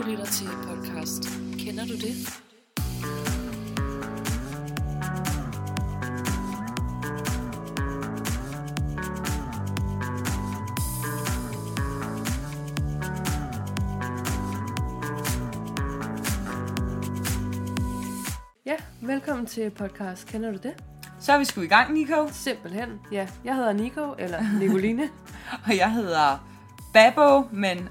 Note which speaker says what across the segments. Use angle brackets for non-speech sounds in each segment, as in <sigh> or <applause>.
Speaker 1: Du lytter til podcast. Kender du det?
Speaker 2: Ja, velkommen til podcast. Kender du det?
Speaker 3: Så er vi sgu i gang, Nico.
Speaker 2: Simpelthen. Ja, jeg hedder Nico, eller Nicoline. <laughs>
Speaker 3: Og jeg hedder Babo, men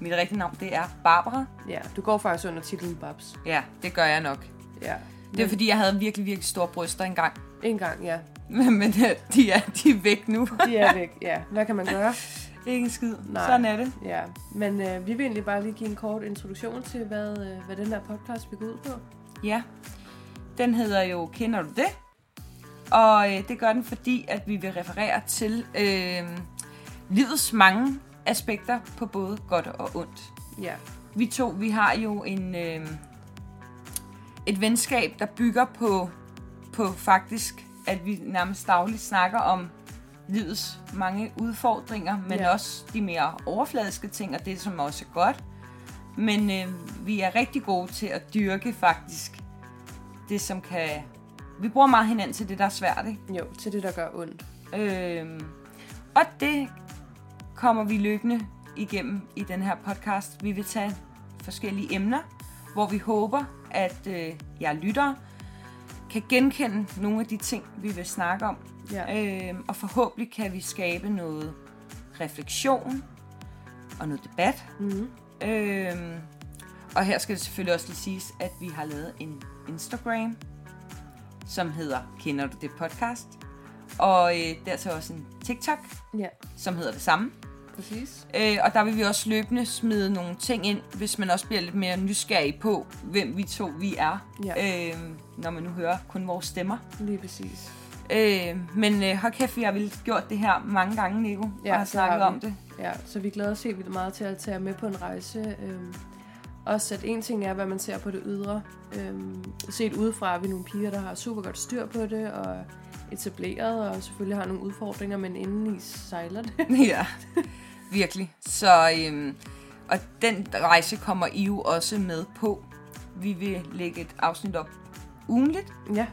Speaker 3: mit rigtige navn, det er Barbara.
Speaker 2: ja, du går faktisk under titlen Babs.
Speaker 3: Ja, det gør jeg nok.
Speaker 2: Ja.
Speaker 3: Det er fordi, jeg havde virkelig, virkelig store bryster engang.
Speaker 2: En gang, ja. <laughs>
Speaker 3: Men øh, de er, de er væk nu.
Speaker 2: De er væk, ja. Hvad kan man gøre? <laughs>
Speaker 3: Ikke en skid.
Speaker 2: Nej.
Speaker 3: Sådan er det.
Speaker 2: Ja, men øh, vi vil egentlig bare lige give en kort introduktion til, hvad, øh, hvad den her podcast vil gå ud på.
Speaker 3: Ja. Den hedder jo Kender du det? Og øh, det gør den, fordi at vi vil referere til øh, livets mange aspekter på både godt og ondt.
Speaker 2: Ja,
Speaker 3: Vi to, vi har jo en øh, et venskab, der bygger på, på faktisk, at vi nærmest dagligt snakker om livets mange udfordringer, men
Speaker 2: Ja.
Speaker 3: også de mere overfladiske ting, og det som også er godt. Men øh, vi er rigtig gode til at dyrke faktisk det, som kan... Vi bruger meget hinanden til det, der er svært, ikke?
Speaker 2: jo, til det, der gør ondt.
Speaker 3: Øhm, og det kommer vi løbende igennem i den her podcast. Vi vil tage forskellige emner, hvor vi håber, at øh, jeg lytter kan genkende nogle af de ting, vi vil snakke om.
Speaker 2: Ja,
Speaker 3: Øhm, og forhåbentlig kan vi skabe noget refleksion og noget debat.
Speaker 2: mm-hmm.
Speaker 3: Øhm, og her skal det selvfølgelig også lige siges, at vi har lavet en Instagram, som hedder Kender du det podcast? Og øh, dertil også en TikTok,
Speaker 2: ja,
Speaker 3: som hedder det samme.
Speaker 2: Præcis.
Speaker 3: Øh, og der vil vi også løbende smide nogle ting ind, hvis man også bliver lidt mere nysgerrig på, hvem vi to vi er.
Speaker 2: Ja.
Speaker 3: Øh, når man nu hører kun vores stemmer.
Speaker 2: Lige præcis.
Speaker 3: Øh, men øh, hold kæft, vi har vel gjort det her mange gange, Nico,
Speaker 2: Ja,
Speaker 3: og har snakket
Speaker 2: har
Speaker 3: om det.
Speaker 2: Ja, så vi glæder os helt vildt meget til at tage med på en rejse. Øhm, også at en ting er, hvad man ser på det ydre. Øhm, set udefra er vi nogle piger, der har super godt styr på det, og etableret, og selvfølgelig har nogle udfordringer, men inden i sejler det. <laughs>
Speaker 3: ja, <laughs> virkelig. Så, øhm, og den rejse kommer I jo også med på. Vi vil lægge et afsnit op ugenligt,
Speaker 2: ja,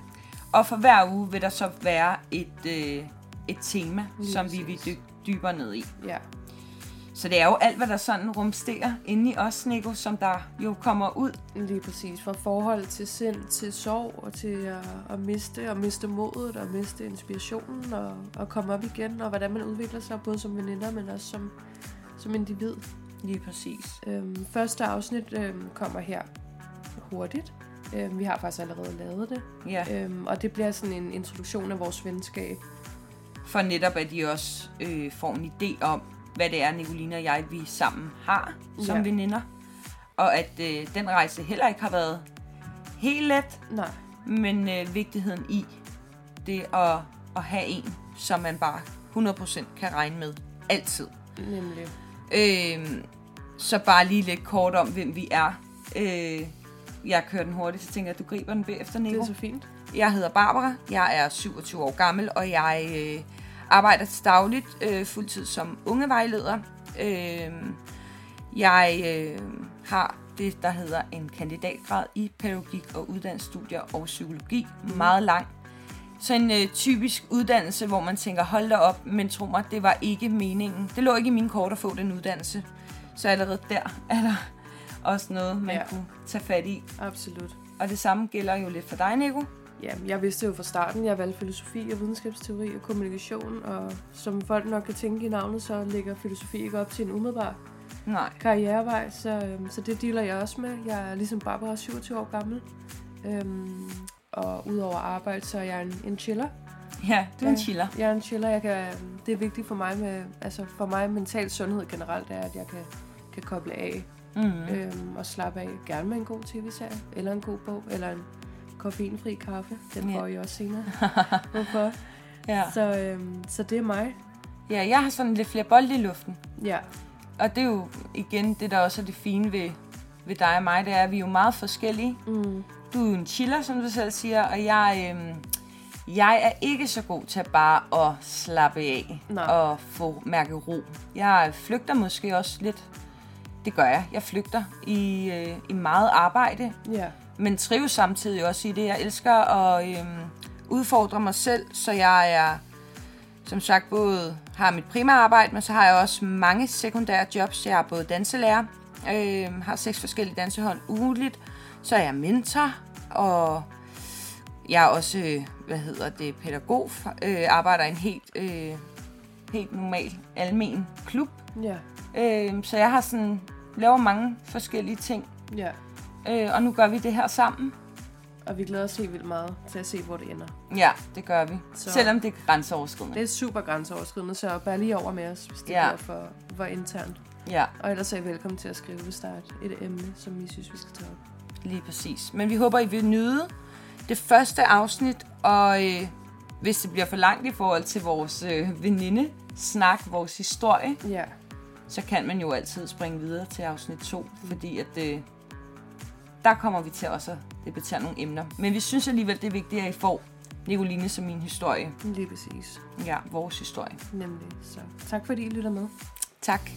Speaker 3: og for hver uge vil der så være et, øh, et tema,
Speaker 2: Lige
Speaker 3: som vi vil
Speaker 2: præcis.
Speaker 3: dykke dybere ned i.
Speaker 2: ja,
Speaker 3: Så det er jo alt, hvad der sådan rumsterer inde i os, Nico, som der jo kommer ud.
Speaker 2: lige præcis. Fra forhold til sind, til sorg, og til at, at miste, og miste modet, og miste inspirationen, og, og komme op igen, og hvordan man udvikler sig, både som veninder, men også som, som individ.
Speaker 3: Lige præcis.
Speaker 2: Øhm, første afsnit øhm, kommer her hurtigt. Øhm, vi har faktisk allerede lavet det.
Speaker 3: Ja,
Speaker 2: Øhm, og det bliver sådan en introduktion af vores venskab.
Speaker 3: for netop at I også øh, får en idé om, hvad det er, Nicoline og jeg, vi sammen har som
Speaker 2: Ja.
Speaker 3: veninder. Og at øh, den rejse heller ikke har været helt let,
Speaker 2: Nej,
Speaker 3: men øh, vigtigheden i det at, at have en, som man bare 100% kan regne med altid.
Speaker 2: nemlig.
Speaker 3: Øh, så bare lige lidt kort om, hvem vi er. Øh, jeg kører den hurtigt, så tænker jeg, at du griber den bagefter,
Speaker 2: Det
Speaker 3: Nico.
Speaker 2: er så fint.
Speaker 3: Jeg hedder Barbara, jeg er 27 år gammel, og jeg øh, arbejder til dagligt øh, fuldtid som ungevejleder. Øh, jeg øh, har det, der hedder en kandidatgrad i pædagogik og uddannelsesstudier og psykologi. Meget lang. Så en øh, typisk uddannelse, hvor man tænker, hold da op, men tro mig, det var ikke meningen. Det lå ikke i mine kort at få den uddannelse. Så allerede der er der også noget, man
Speaker 2: Ja.
Speaker 3: ja. kunne tage fat i.
Speaker 2: Absolut.
Speaker 3: Og det samme gælder jo lidt for dig, Nico.
Speaker 2: Ja, jeg vidste jo fra starten, jeg valgte filosofi og videnskabsteori og kommunikation, og som folk nok kan tænke i navnet, så ligger filosofi ikke op til en umiddelbar
Speaker 3: Nej.
Speaker 2: karrierevej, så, øhm, så det dealer jeg også med. Jeg er ligesom Barbara 27 år gammel, øhm, og udover arbejde, så er jeg en, en chiller.
Speaker 3: Ja, du er en chiller.
Speaker 2: Jeg er en chiller. Jeg kan, det er vigtigt for mig med, altså for mig mental sundhed generelt er, at jeg kan, kan koble af
Speaker 3: Mm.
Speaker 2: øhm, og slappe af. Gerne med en god tv-serie, eller en god bog, eller en koffeinfri kaffe. Den
Speaker 3: Ja.
Speaker 2: får I også senere. <laughs> Hvorfor?
Speaker 3: Ja.
Speaker 2: Så, øhm, så det er mig.
Speaker 3: ja, jeg har sådan lidt flere bolde i luften.
Speaker 2: Ja,
Speaker 3: Og det er jo igen det, der også er det fine ved, ved dig og mig, det er, at vi er jo meget forskellige.
Speaker 2: mm,
Speaker 3: Du er jo en chiller, som du selv siger, og jeg, øhm, jeg er ikke så god til bare at slappe af
Speaker 2: Nej.
Speaker 3: og få mærke ro. Jeg flygter måske også lidt det gør jeg. Jeg flygter i, øh, i meget arbejde,
Speaker 2: Ja.
Speaker 3: Men trives samtidig også i det. Jeg elsker at øh, udfordre mig selv, så jeg er, som sagt, både har mit primære arbejde, men så har jeg også mange sekundære jobs. Jeg er både danselærer, øh, har seks forskellige dansehold ugenligt, så er jeg mentor, og jeg er også, øh, hvad hedder det, pædagog, øh, arbejder i en helt, øh, helt normal almen klub.
Speaker 2: Ja.
Speaker 3: Øh, så jeg har sådan, laver mange forskellige ting,
Speaker 2: Ja.
Speaker 3: Øh, og nu gør vi det her sammen.
Speaker 2: Og vi glæder os helt vildt meget til at se, hvor det ender.
Speaker 3: Ja, det gør vi.
Speaker 2: Så-.
Speaker 3: Selvom det er grænseoverskridende.
Speaker 2: Det er super grænseoverskridende, så bær lige over med os, hvis det
Speaker 3: Ja.
Speaker 2: for, for internt.
Speaker 3: Ja,
Speaker 2: Og ellers er I velkommen til at skrive, hvis der er et, emne, som I synes, vi skal tage op.
Speaker 3: lige præcis. Men vi håber, I vil nyde det første afsnit, og øh, hvis det bliver for langt i forhold til vores øh, veninde snak, vores historie,
Speaker 2: Ja.
Speaker 3: så kan man jo altid springe videre til afsnit 2, fordi at øh, der kommer vi til også at debattere nogle emner. Men vi synes alligevel, det er vigtigt, at I får Nicoline som min historie.
Speaker 2: Lige præcis.
Speaker 3: Ja, vores historie.
Speaker 2: Nemlig. Så tak fordi I lytter med.
Speaker 3: Tak.